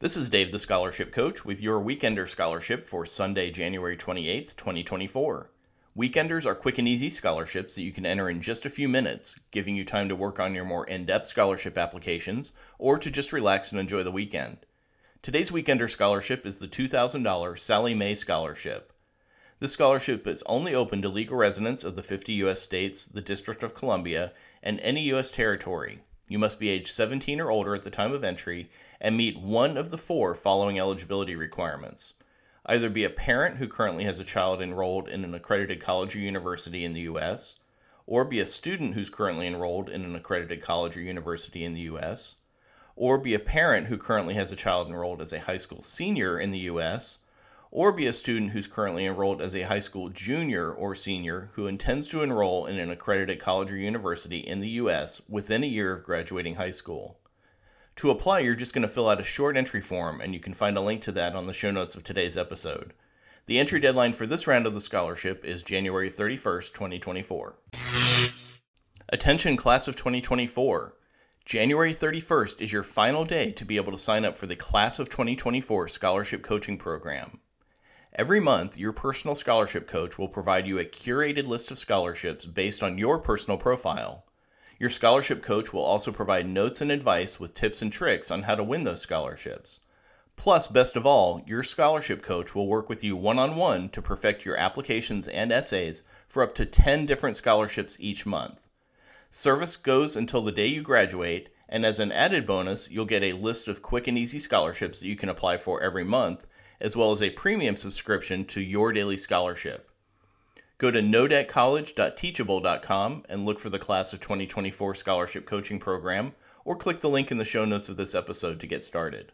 This is Dave the Scholarship Coach with your Weekender Scholarship for Sunday, January 28th, 2024. Weekenders are quick and easy scholarships that you can enter in just a few minutes, giving you time to work on your more in depth scholarship applications or to just relax and enjoy the weekend. Today's Weekender Scholarship is the $2,000 Sallie Mae Scholarship. This scholarship is only open to legal residents of the 50 U.S. states, the District of Columbia, and any U.S. territory. You must be age 17 or older at the time of entry and meet one of the four following eligibility requirements. Either be a parent who currently has a child enrolled in an accredited college or university in the U.S., or be a student who's currently enrolled in an accredited college or university in the U.S., or be a parent who currently has a child enrolled as a high school senior in the U.S., or be a student who's currently enrolled as a high school junior or senior who intends to enroll in an accredited college or university in the U.S. within a year of graduating high school. To apply, you're just going to fill out a short entry form, and you can find a link to that on the show notes of today's episode. The entry deadline for this round of the scholarship is January 31st, 2024. Attention, class of 2024. January 31st is your final day to be able to sign up for the Class of 2024 Scholarship Coaching Program. Every month, your personal scholarship coach will provide you a curated list of scholarships based on your personal profile. Your scholarship coach will also provide notes and advice with tips and tricks on how to win those scholarships. Plus, best of all, your scholarship coach will work with you one on one to perfect your applications and essays for up to 10 different scholarships each month. Service goes until the day you graduate, and as an added bonus, you'll get a list of quick and easy scholarships that you can apply for every month, as well as a premium subscription to Your Daily Scholarship. Go to nodebtcollege.teachable.com and look for the Class of 2024 Scholarship Coaching Program, or click the link in the show notes of this episode to get started.